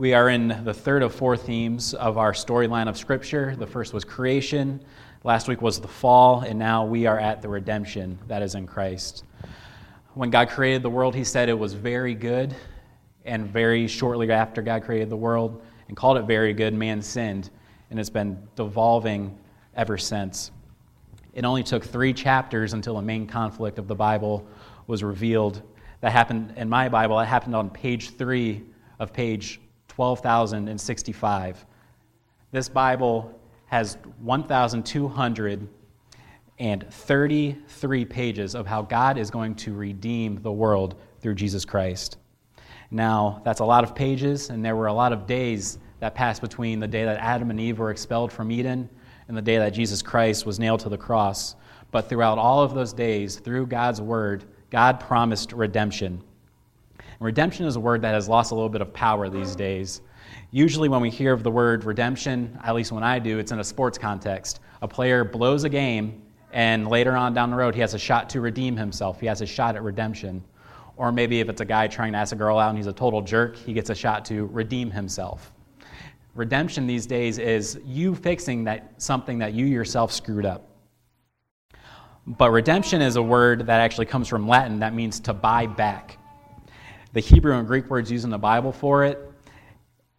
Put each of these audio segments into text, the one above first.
We are in the third of four themes of our storyline of Scripture. The first was creation, last week was the fall, and now we are at the redemption that is in Christ. When God created the world, He said it was very good, and very shortly after God created the world and called it very good, man sinned, and it's been devolving ever since. It only took three chapters until the main conflict of the Bible was revealed. That happened in my Bible, that happened on page three of page 12,065. This Bible has 1,233 pages of how God is going to redeem the world through Jesus Christ. Now, that's a lot of pages, and there were a lot of days that passed between the day that Adam and Eve were expelled from Eden and the day that Jesus Christ was nailed to the cross. But throughout all of those days, through God's word, God promised redemption. Redemption is a word that has lost a little bit of power these days. Usually, when we hear of the word redemption, at least when I do, it's in a sports context. A player blows a game, and later on down the road, he has a shot to redeem himself. He has a shot at redemption. Or maybe if it's a guy trying to ask a girl out and he's a total jerk, he gets a shot to redeem himself. Redemption these days is you fixing that something that you yourself screwed up. But redemption is a word that actually comes from Latin that means to buy back. The Hebrew and Greek words used in the Bible for it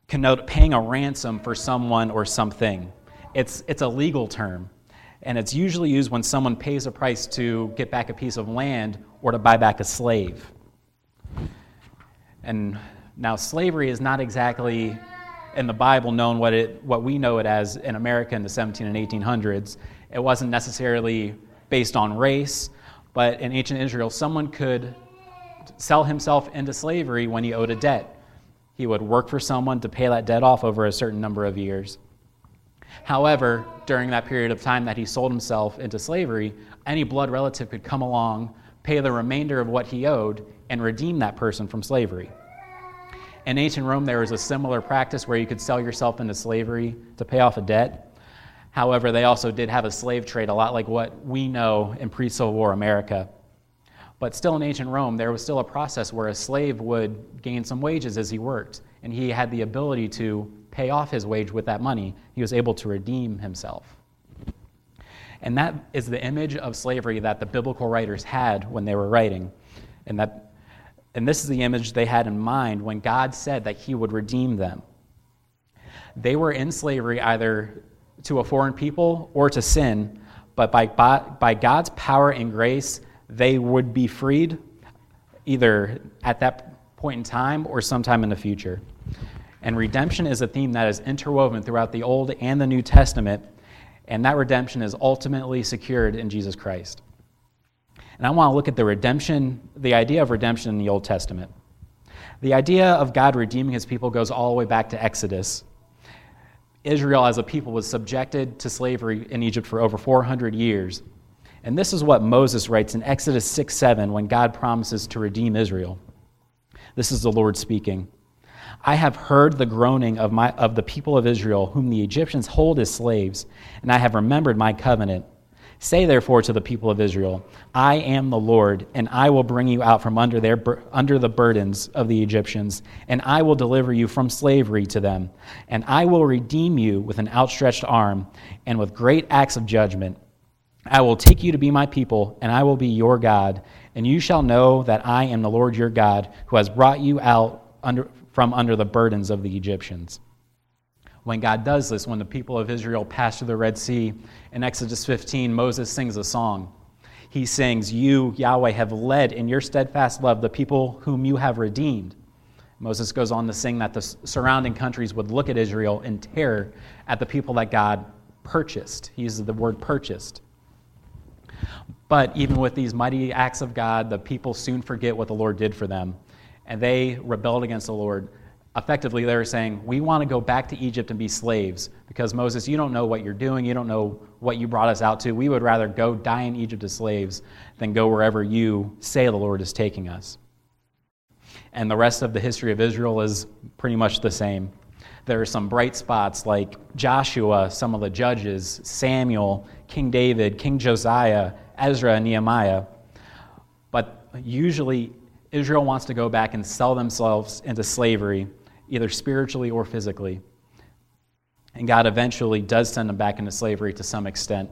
connote paying a ransom for someone or something. It's, it's a legal term, and it's usually used when someone pays a price to get back a piece of land or to buy back a slave. And now, slavery is not exactly in the Bible known what, it, what we know it as in America in the 17 and 1800s. It wasn't necessarily based on race, but in ancient Israel, someone could sell himself into slavery when he owed a debt. He would work for someone to pay that debt off over a certain number of years. However, during that period of time that he sold himself into slavery, any blood relative could come along, pay the remainder of what he owed, and redeem that person from slavery. In ancient Rome, there was a similar practice where you could sell yourself into slavery to pay off a debt. However, they also did have a slave trade, a lot like what we know in pre Civil War America. But still in ancient Rome, there was still a process where a slave would gain some wages as he worked, and he had the ability to pay off his wage with that money. He was able to redeem himself. And that is the image of slavery that the biblical writers had when they were writing. And, that, and this is the image they had in mind when God said that he would redeem them. They were in slavery either to a foreign people or to sin, but by, by God's power and grace, they would be freed either at that point in time or sometime in the future. And redemption is a theme that is interwoven throughout the Old and the New Testament, and that redemption is ultimately secured in Jesus Christ. And I want to look at the redemption, the idea of redemption in the Old Testament. The idea of God redeeming his people goes all the way back to Exodus. Israel as a people was subjected to slavery in Egypt for over 400 years. And this is what Moses writes in Exodus 6 7 when God promises to redeem Israel. This is the Lord speaking. I have heard the groaning of, my, of the people of Israel, whom the Egyptians hold as slaves, and I have remembered my covenant. Say therefore to the people of Israel, I am the Lord, and I will bring you out from under, their, under the burdens of the Egyptians, and I will deliver you from slavery to them. And I will redeem you with an outstretched arm and with great acts of judgment. I will take you to be my people, and I will be your God, and you shall know that I am the Lord your God, who has brought you out under, from under the burdens of the Egyptians. When God does this, when the people of Israel pass through the Red Sea, in Exodus 15, Moses sings a song. He sings, You, Yahweh, have led in your steadfast love the people whom you have redeemed. Moses goes on to sing that the surrounding countries would look at Israel in terror at the people that God purchased. He uses the word purchased. But even with these mighty acts of God, the people soon forget what the Lord did for them. And they rebelled against the Lord. Effectively, they were saying, We want to go back to Egypt and be slaves because Moses, you don't know what you're doing. You don't know what you brought us out to. We would rather go die in Egypt as slaves than go wherever you say the Lord is taking us. And the rest of the history of Israel is pretty much the same. There are some bright spots like Joshua, some of the judges, Samuel, King David, King Josiah, Ezra, Nehemiah. But usually, Israel wants to go back and sell themselves into slavery either spiritually or physically. And God eventually does send them back into slavery to some extent.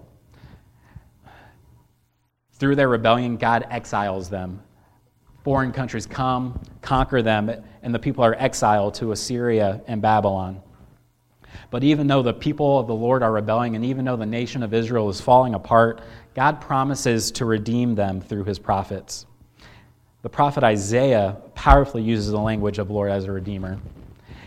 Through their rebellion, God exiles them. Foreign countries come, conquer them, and the people are exiled to Assyria and Babylon. But even though the people of the Lord are rebelling, and even though the nation of Israel is falling apart, God promises to redeem them through his prophets. The prophet Isaiah powerfully uses the language of the Lord as a redeemer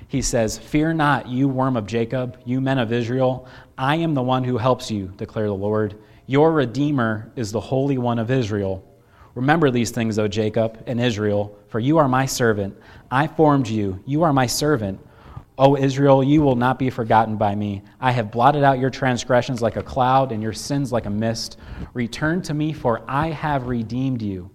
he says, Fear not, you worm of Jacob, you men of Israel. I am the one who helps you, declare the Lord. Your Redeemer is the Holy One of Israel. Remember these things, O Jacob and Israel, for you are my servant. I formed you. You are my servant. O Israel, you will not be forgotten by me. I have blotted out your transgressions like a cloud and your sins like a mist. Return to me, for I have redeemed you.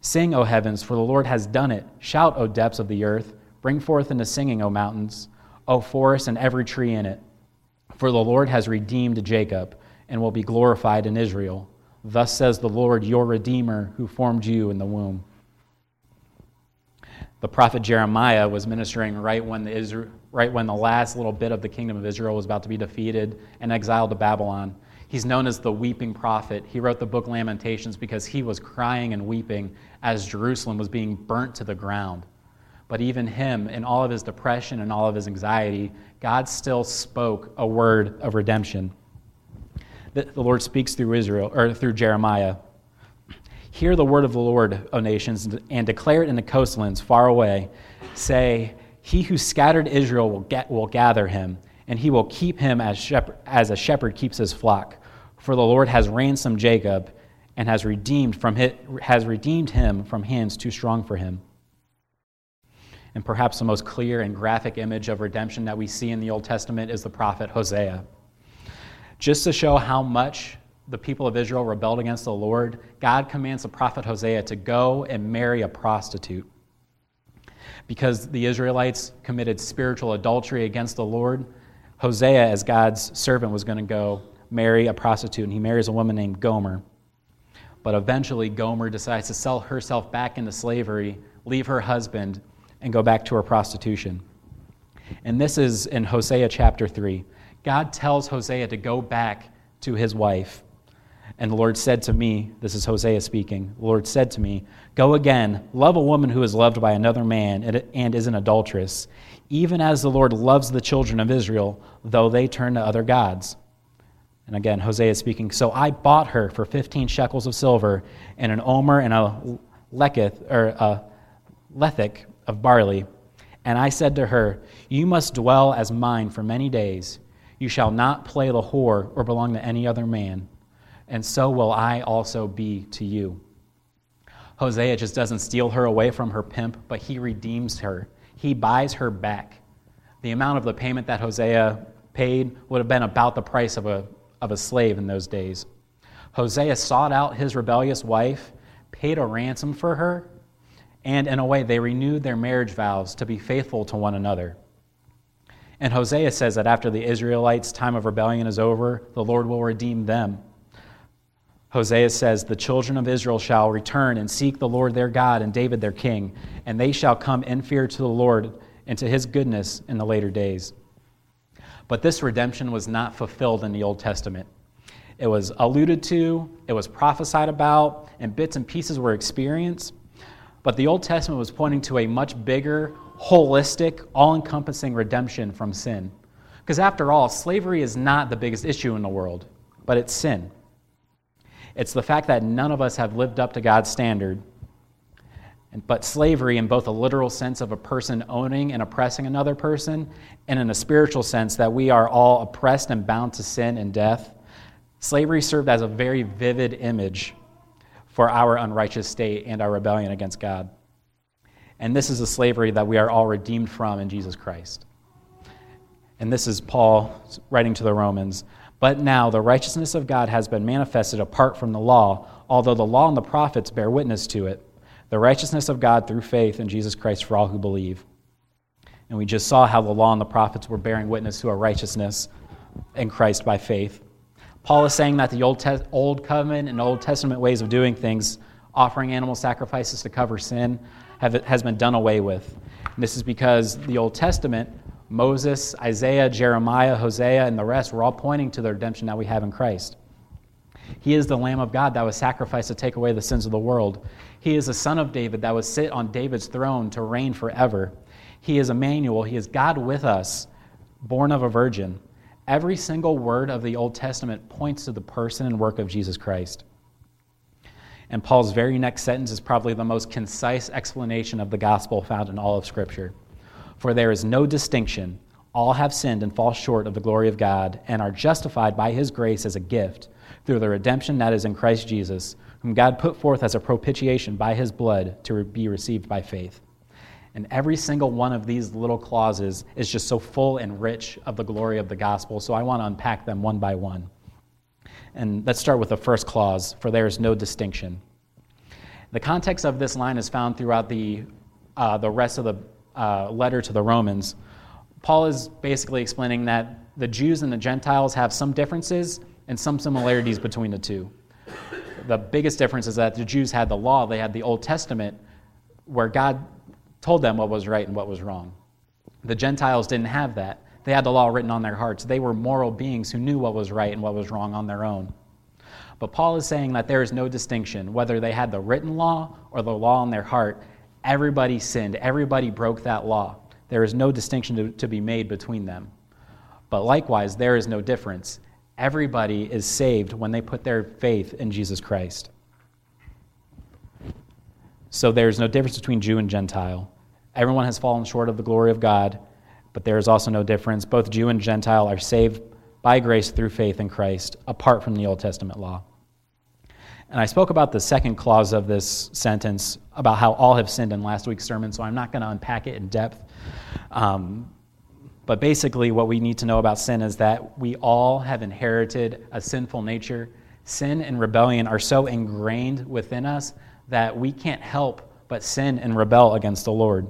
Sing, O heavens, for the Lord has done it. Shout, O depths of the earth. Bring forth into singing, O mountains, O forest and every tree in it. For the Lord has redeemed Jacob and will be glorified in Israel. Thus says the Lord, your Redeemer, who formed you in the womb. The prophet Jeremiah was ministering right when, the Israel, right when the last little bit of the kingdom of Israel was about to be defeated and exiled to Babylon. He's known as the weeping prophet. He wrote the book Lamentations because he was crying and weeping as Jerusalem was being burnt to the ground. But even him, in all of his depression and all of his anxiety, God still spoke a word of redemption. The, the Lord speaks through Israel or through Jeremiah. Hear the word of the Lord, O nations, and declare it in the coastlands far away. Say, He who scattered Israel will, get, will gather him, and he will keep him as, shepherd, as a shepherd keeps his flock. For the Lord has ransomed Jacob and has redeemed, from his, has redeemed him from hands too strong for him and perhaps the most clear and graphic image of redemption that we see in the Old Testament is the prophet Hosea. Just to show how much the people of Israel rebelled against the Lord, God commands the prophet Hosea to go and marry a prostitute. Because the Israelites committed spiritual adultery against the Lord, Hosea, as God's servant, was going to go marry a prostitute, and he marries a woman named Gomer. But eventually, Gomer decides to sell herself back into slavery, leave her husband, and go back to her prostitution. And this is in Hosea chapter 3. God tells Hosea to go back to his wife. And the Lord said to me, this is Hosea speaking, the Lord said to me, Go again, love a woman who is loved by another man and is an adulteress, even as the Lord loves the children of Israel, though they turn to other gods. And again, Hosea is speaking, So I bought her for 15 shekels of silver and an omer and a leketh, or a lethic of barley. And I said to her, You must dwell as mine for many days. You shall not play the whore or belong to any other man. And so will I also be to you. Hosea just doesn't steal her away from her pimp, but he redeems her. He buys her back. The amount of the payment that Hosea paid would have been about the price of a, of a slave in those days. Hosea sought out his rebellious wife, paid a ransom for her, and in a way, they renewed their marriage vows to be faithful to one another. And Hosea says that after the Israelites' time of rebellion is over, the Lord will redeem them. Hosea says, The children of Israel shall return and seek the Lord their God and David their king, and they shall come in fear to the Lord and to his goodness in the later days. But this redemption was not fulfilled in the Old Testament. It was alluded to, it was prophesied about, and bits and pieces were experienced, but the Old Testament was pointing to a much bigger, holistic, all encompassing redemption from sin. Because after all, slavery is not the biggest issue in the world, but it's sin. It's the fact that none of us have lived up to God's standard. But slavery, in both a literal sense of a person owning and oppressing another person, and in a spiritual sense that we are all oppressed and bound to sin and death, slavery served as a very vivid image for our unrighteous state and our rebellion against God. And this is a slavery that we are all redeemed from in Jesus Christ. And this is Paul writing to the Romans. But now the righteousness of God has been manifested apart from the law, although the law and the prophets bear witness to it. The righteousness of God through faith in Jesus Christ for all who believe. And we just saw how the law and the prophets were bearing witness to our righteousness in Christ by faith. Paul is saying that the Old, Te- Old Covenant and Old Testament ways of doing things, offering animal sacrifices to cover sin, have, has been done away with. And this is because the Old Testament, Moses, Isaiah, Jeremiah, Hosea, and the rest were all pointing to the redemption that we have in Christ. He is the Lamb of God that was sacrificed to take away the sins of the world. He is the Son of David that was sit on David's throne to reign forever. He is Emmanuel. He is God with us, born of a virgin. Every single word of the Old Testament points to the person and work of Jesus Christ. And Paul's very next sentence is probably the most concise explanation of the gospel found in all of Scripture. For there is no distinction. All have sinned and fall short of the glory of God and are justified by his grace as a gift through the redemption that is in Christ Jesus, whom God put forth as a propitiation by his blood to be received by faith. And every single one of these little clauses is just so full and rich of the glory of the gospel. So I want to unpack them one by one. And let's start with the first clause for there is no distinction. The context of this line is found throughout the, uh, the rest of the uh, letter to the Romans. Paul is basically explaining that the Jews and the Gentiles have some differences and some similarities between the two. The biggest difference is that the Jews had the law, they had the Old Testament, where God told them what was right and what was wrong. The Gentiles didn't have that. They had the law written on their hearts. They were moral beings who knew what was right and what was wrong on their own. But Paul is saying that there is no distinction. Whether they had the written law or the law on their heart, everybody sinned. Everybody broke that law. There is no distinction to, to be made between them. But likewise, there is no difference. Everybody is saved when they put their faith in Jesus Christ. So there's no difference between Jew and Gentile. Everyone has fallen short of the glory of God, but there is also no difference. Both Jew and Gentile are saved by grace through faith in Christ, apart from the Old Testament law. And I spoke about the second clause of this sentence about how all have sinned in last week's sermon, so I'm not going to unpack it in depth. Um, but basically, what we need to know about sin is that we all have inherited a sinful nature. Sin and rebellion are so ingrained within us that we can't help but sin and rebel against the Lord.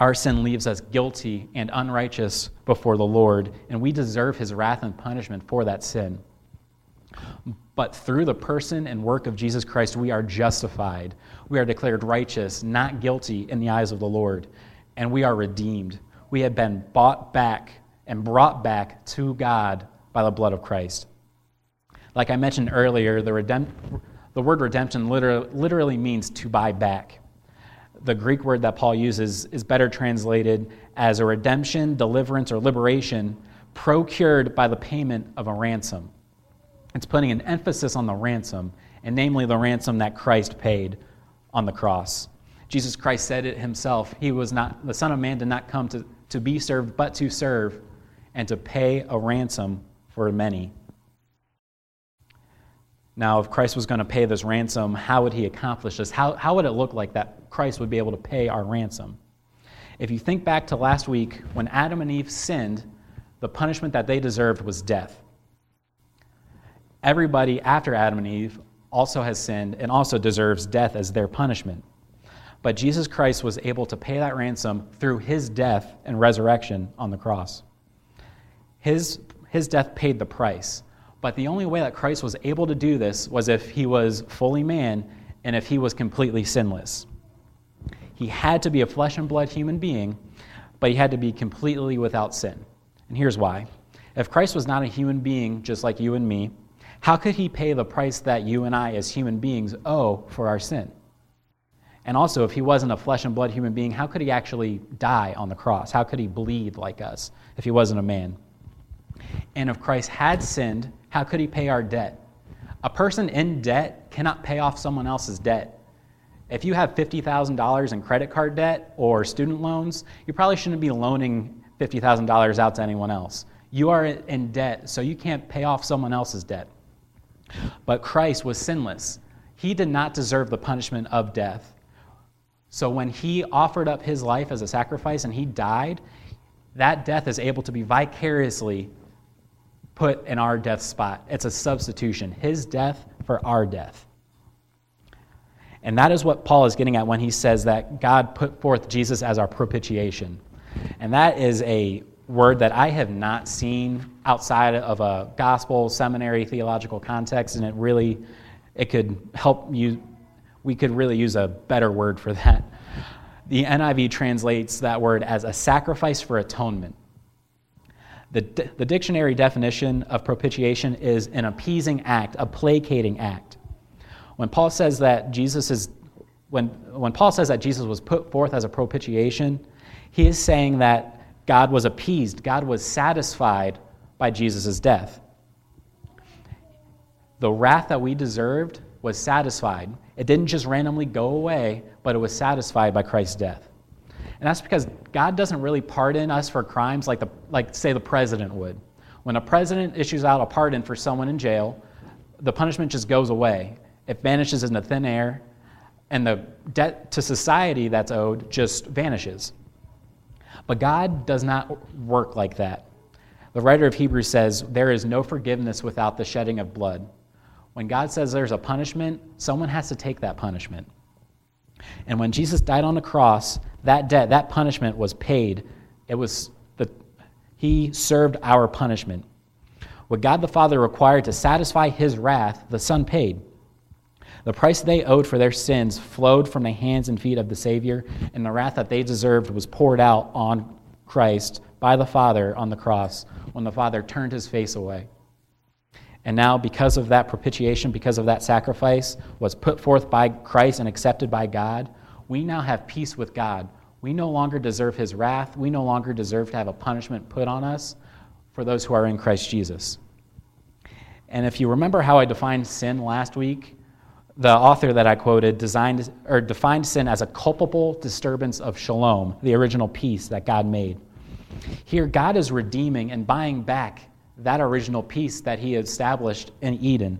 Our sin leaves us guilty and unrighteous before the Lord, and we deserve his wrath and punishment for that sin. But through the person and work of Jesus Christ, we are justified. We are declared righteous, not guilty in the eyes of the Lord, and we are redeemed. We have been bought back and brought back to God by the blood of Christ. Like I mentioned earlier, the the word redemption literally, literally means to buy back. The Greek word that Paul uses is better translated as a redemption, deliverance, or liberation procured by the payment of a ransom. It's putting an emphasis on the ransom, and namely the ransom that Christ paid on the cross. Jesus Christ said it himself. He was not, the Son of Man did not come to, to be served, but to serve and to pay a ransom for many. Now, if Christ was going to pay this ransom, how would he accomplish this? How, how would it look like that Christ would be able to pay our ransom? If you think back to last week, when Adam and Eve sinned, the punishment that they deserved was death. Everybody after Adam and Eve also has sinned and also deserves death as their punishment. But Jesus Christ was able to pay that ransom through his death and resurrection on the cross. His, his death paid the price. But the only way that Christ was able to do this was if he was fully man and if he was completely sinless. He had to be a flesh and blood human being, but he had to be completely without sin. And here's why. If Christ was not a human being just like you and me, how could he pay the price that you and I as human beings owe for our sin? And also, if he wasn't a flesh and blood human being, how could he actually die on the cross? How could he bleed like us if he wasn't a man? And if Christ had sinned, how could he pay our debt? A person in debt cannot pay off someone else's debt. If you have $50,000 in credit card debt or student loans, you probably shouldn't be loaning $50,000 out to anyone else. You are in debt, so you can't pay off someone else's debt. But Christ was sinless. He did not deserve the punishment of death. So when he offered up his life as a sacrifice and he died, that death is able to be vicariously put in our death spot. It's a substitution, his death for our death. And that is what Paul is getting at when he says that God put forth Jesus as our propitiation. And that is a word that I have not seen outside of a gospel, seminary, theological context, and it really it could help you we could really use a better word for that. The NIV translates that word as a sacrifice for atonement. The, the dictionary definition of propitiation is an appeasing act, a placating act. When Paul says that Jesus is, when, when Paul says that Jesus was put forth as a propitiation, he is saying that God was appeased, God was satisfied by Jesus' death. The wrath that we deserved was satisfied. It didn't just randomly go away, but it was satisfied by Christ's death. And that's because God doesn't really pardon us for crimes like, the, like say, the president would. When a president issues out a pardon for someone in jail, the punishment just goes away. It vanishes into thin air, and the debt to society that's owed just vanishes. But God does not work like that. The writer of Hebrews says, There is no forgiveness without the shedding of blood. When God says there's a punishment, someone has to take that punishment. And when Jesus died on the cross, that debt, that punishment was paid. It was the, he served our punishment. What God the Father required to satisfy his wrath, the Son paid. The price they owed for their sins flowed from the hands and feet of the Savior, and the wrath that they deserved was poured out on Christ by the Father on the cross when the Father turned his face away. And now, because of that propitiation, because of that sacrifice, was put forth by Christ and accepted by God, we now have peace with God. We no longer deserve his wrath. We no longer deserve to have a punishment put on us for those who are in Christ Jesus. And if you remember how I defined sin last week, the author that I quoted designed, or defined sin as a culpable disturbance of shalom, the original peace that God made. Here, God is redeeming and buying back that original peace that he established in Eden.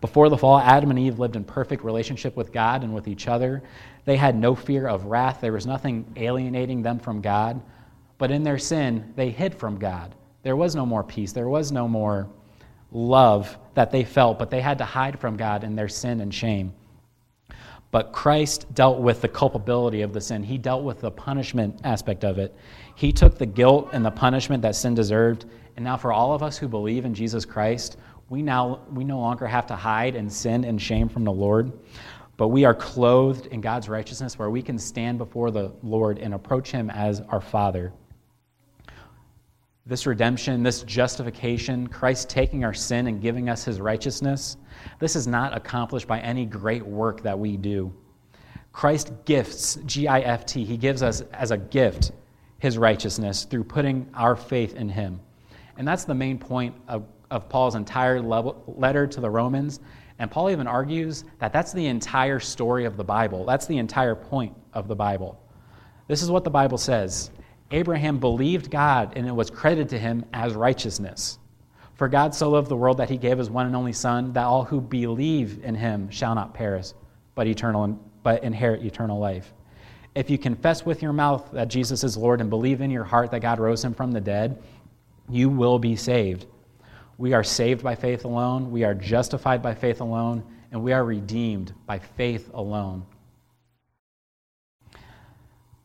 Before the fall, Adam and Eve lived in perfect relationship with God and with each other. They had no fear of wrath, there was nothing alienating them from God. But in their sin, they hid from God. There was no more peace, there was no more love that they felt, but they had to hide from God in their sin and shame. But Christ dealt with the culpability of the sin. He dealt with the punishment aspect of it. He took the guilt and the punishment that sin deserved. And now, for all of us who believe in Jesus Christ, we, now, we no longer have to hide in sin and shame from the Lord, but we are clothed in God's righteousness where we can stand before the Lord and approach Him as our Father. This redemption, this justification, Christ taking our sin and giving us His righteousness, this is not accomplished by any great work that we do. Christ gifts, G I F T, He gives us as a gift His righteousness through putting our faith in Him. And that's the main point of, of Paul's entire letter to the Romans. And Paul even argues that that's the entire story of the Bible. That's the entire point of the Bible. This is what the Bible says Abraham believed God, and it was credited to him as righteousness. For God so loved the world that he gave his one and only Son, that all who believe in him shall not perish, but, eternal, but inherit eternal life. If you confess with your mouth that Jesus is Lord and believe in your heart that God rose him from the dead, you will be saved. We are saved by faith alone, we are justified by faith alone, and we are redeemed by faith alone.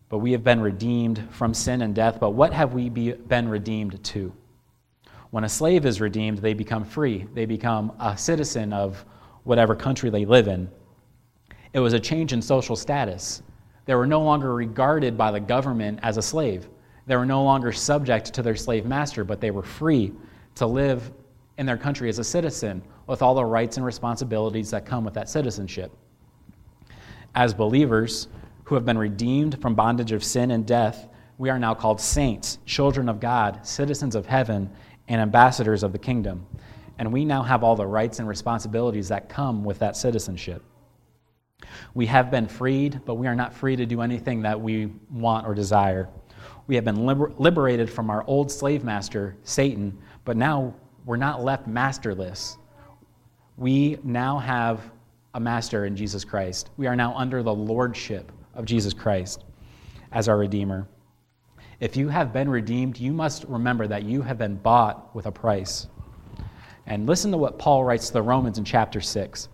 But we have been redeemed from sin and death. But what have we be, been redeemed to? When a slave is redeemed, they become free. They become a citizen of whatever country they live in. It was a change in social status. They were no longer regarded by the government as a slave. They were no longer subject to their slave master, but they were free to live in their country as a citizen with all the rights and responsibilities that come with that citizenship. As believers who have been redeemed from bondage of sin and death, we are now called saints, children of God, citizens of heaven, and ambassadors of the kingdom. And we now have all the rights and responsibilities that come with that citizenship. We have been freed, but we are not free to do anything that we want or desire. We have been liber- liberated from our old slave master, Satan, but now we're not left masterless. We now have a master in Jesus Christ. We are now under the lordship of Jesus Christ as our Redeemer. If you have been redeemed, you must remember that you have been bought with a price. And listen to what Paul writes to the Romans in chapter 6.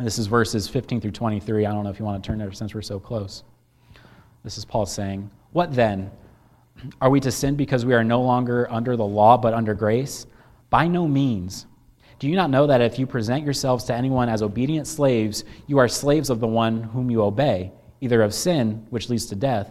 This is verses 15 through 23. I don't know if you want to turn there since we're so close. This is Paul saying, What then? Are we to sin because we are no longer under the law but under grace? By no means. Do you not know that if you present yourselves to anyone as obedient slaves, you are slaves of the one whom you obey, either of sin, which leads to death,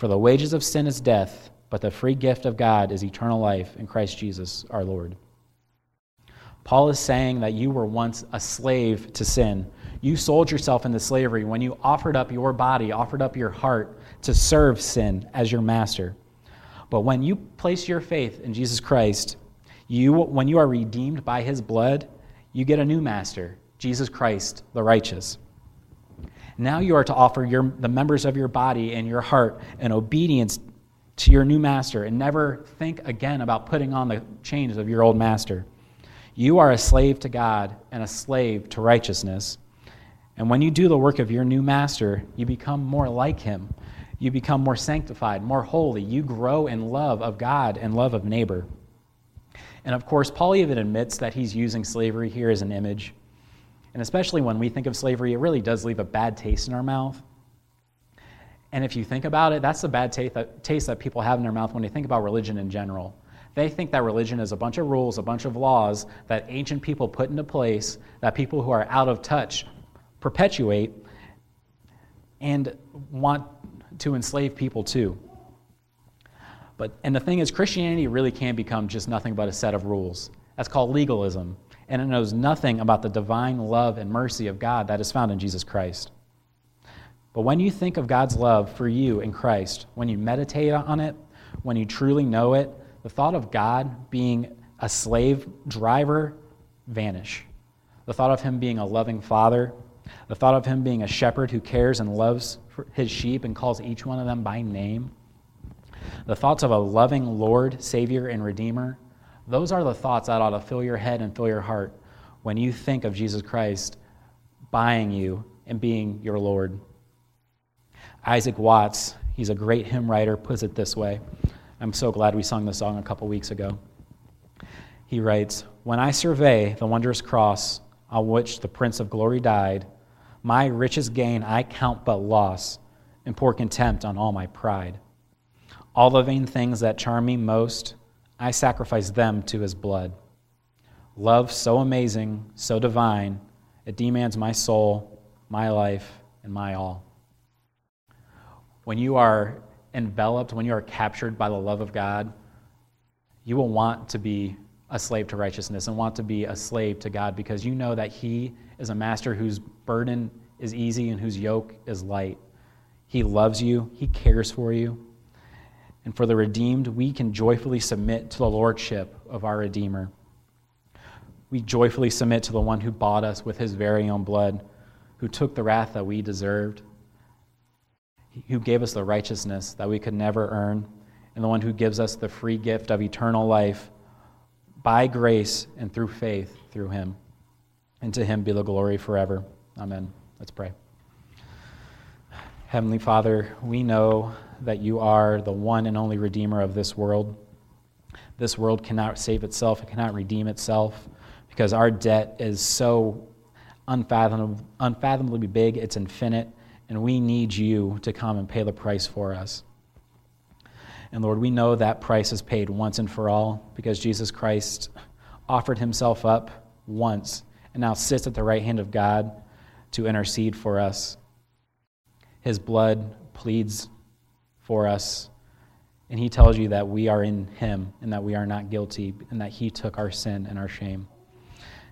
For the wages of sin is death, but the free gift of God is eternal life in Christ Jesus our Lord. Paul is saying that you were once a slave to sin. You sold yourself into slavery when you offered up your body, offered up your heart to serve sin as your master. But when you place your faith in Jesus Christ, you, when you are redeemed by his blood, you get a new master, Jesus Christ, the righteous. Now you are to offer your, the members of your body and your heart in obedience to your new master and never think again about putting on the chains of your old master. You are a slave to God and a slave to righteousness. And when you do the work of your new master, you become more like him. You become more sanctified, more holy. You grow in love of God and love of neighbor. And of course, Paul even admits that he's using slavery here as an image. And especially when we think of slavery, it really does leave a bad taste in our mouth. And if you think about it, that's the bad taste that people have in their mouth when they think about religion in general. They think that religion is a bunch of rules, a bunch of laws that ancient people put into place that people who are out of touch perpetuate and want to enslave people to. But, and the thing is, Christianity really can become just nothing but a set of rules. That's called legalism. And it knows nothing about the divine love and mercy of God that is found in Jesus Christ. But when you think of God's love for you in Christ, when you meditate on it, when you truly know it, the thought of God being a slave driver vanish. The thought of him being a loving father, the thought of him being a shepherd who cares and loves his sheep and calls each one of them by name, the thoughts of a loving Lord, Savior, and Redeemer, those are the thoughts that ought to fill your head and fill your heart when you think of Jesus Christ buying you and being your Lord. Isaac Watts, he's a great hymn writer, puts it this way. I'm so glad we sung the song a couple weeks ago. He writes When I survey the wondrous cross on which the Prince of Glory died, my richest gain I count but loss and pour contempt on all my pride. All the vain things that charm me most, I sacrifice them to his blood. Love so amazing, so divine, it demands my soul, my life, and my all. When you are enveloped, when you are captured by the love of God, you will want to be a slave to righteousness and want to be a slave to God because you know that He is a master whose burden is easy and whose yoke is light. He loves you, He cares for you. And for the redeemed, we can joyfully submit to the lordship of our Redeemer. We joyfully submit to the one who bought us with His very own blood, who took the wrath that we deserved, who gave us the righteousness that we could never earn, and the one who gives us the free gift of eternal life by grace and through faith through him. And to him be the glory forever. Amen. Let's pray. Heavenly Father, we know that you are the one and only Redeemer of this world. This world cannot save itself, it cannot redeem itself because our debt is so unfathomably big, it's infinite, and we need you to come and pay the price for us. And Lord, we know that price is paid once and for all because Jesus Christ offered himself up once and now sits at the right hand of God to intercede for us. His blood pleads for us, and he tells you that we are in him and that we are not guilty and that he took our sin and our shame.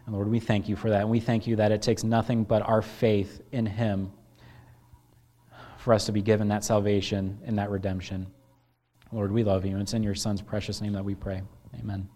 And Lord, we thank you for that. And we thank you that it takes nothing but our faith in him for us to be given that salvation and that redemption. Lord, we love you. And it's in your Son's precious name that we pray. Amen.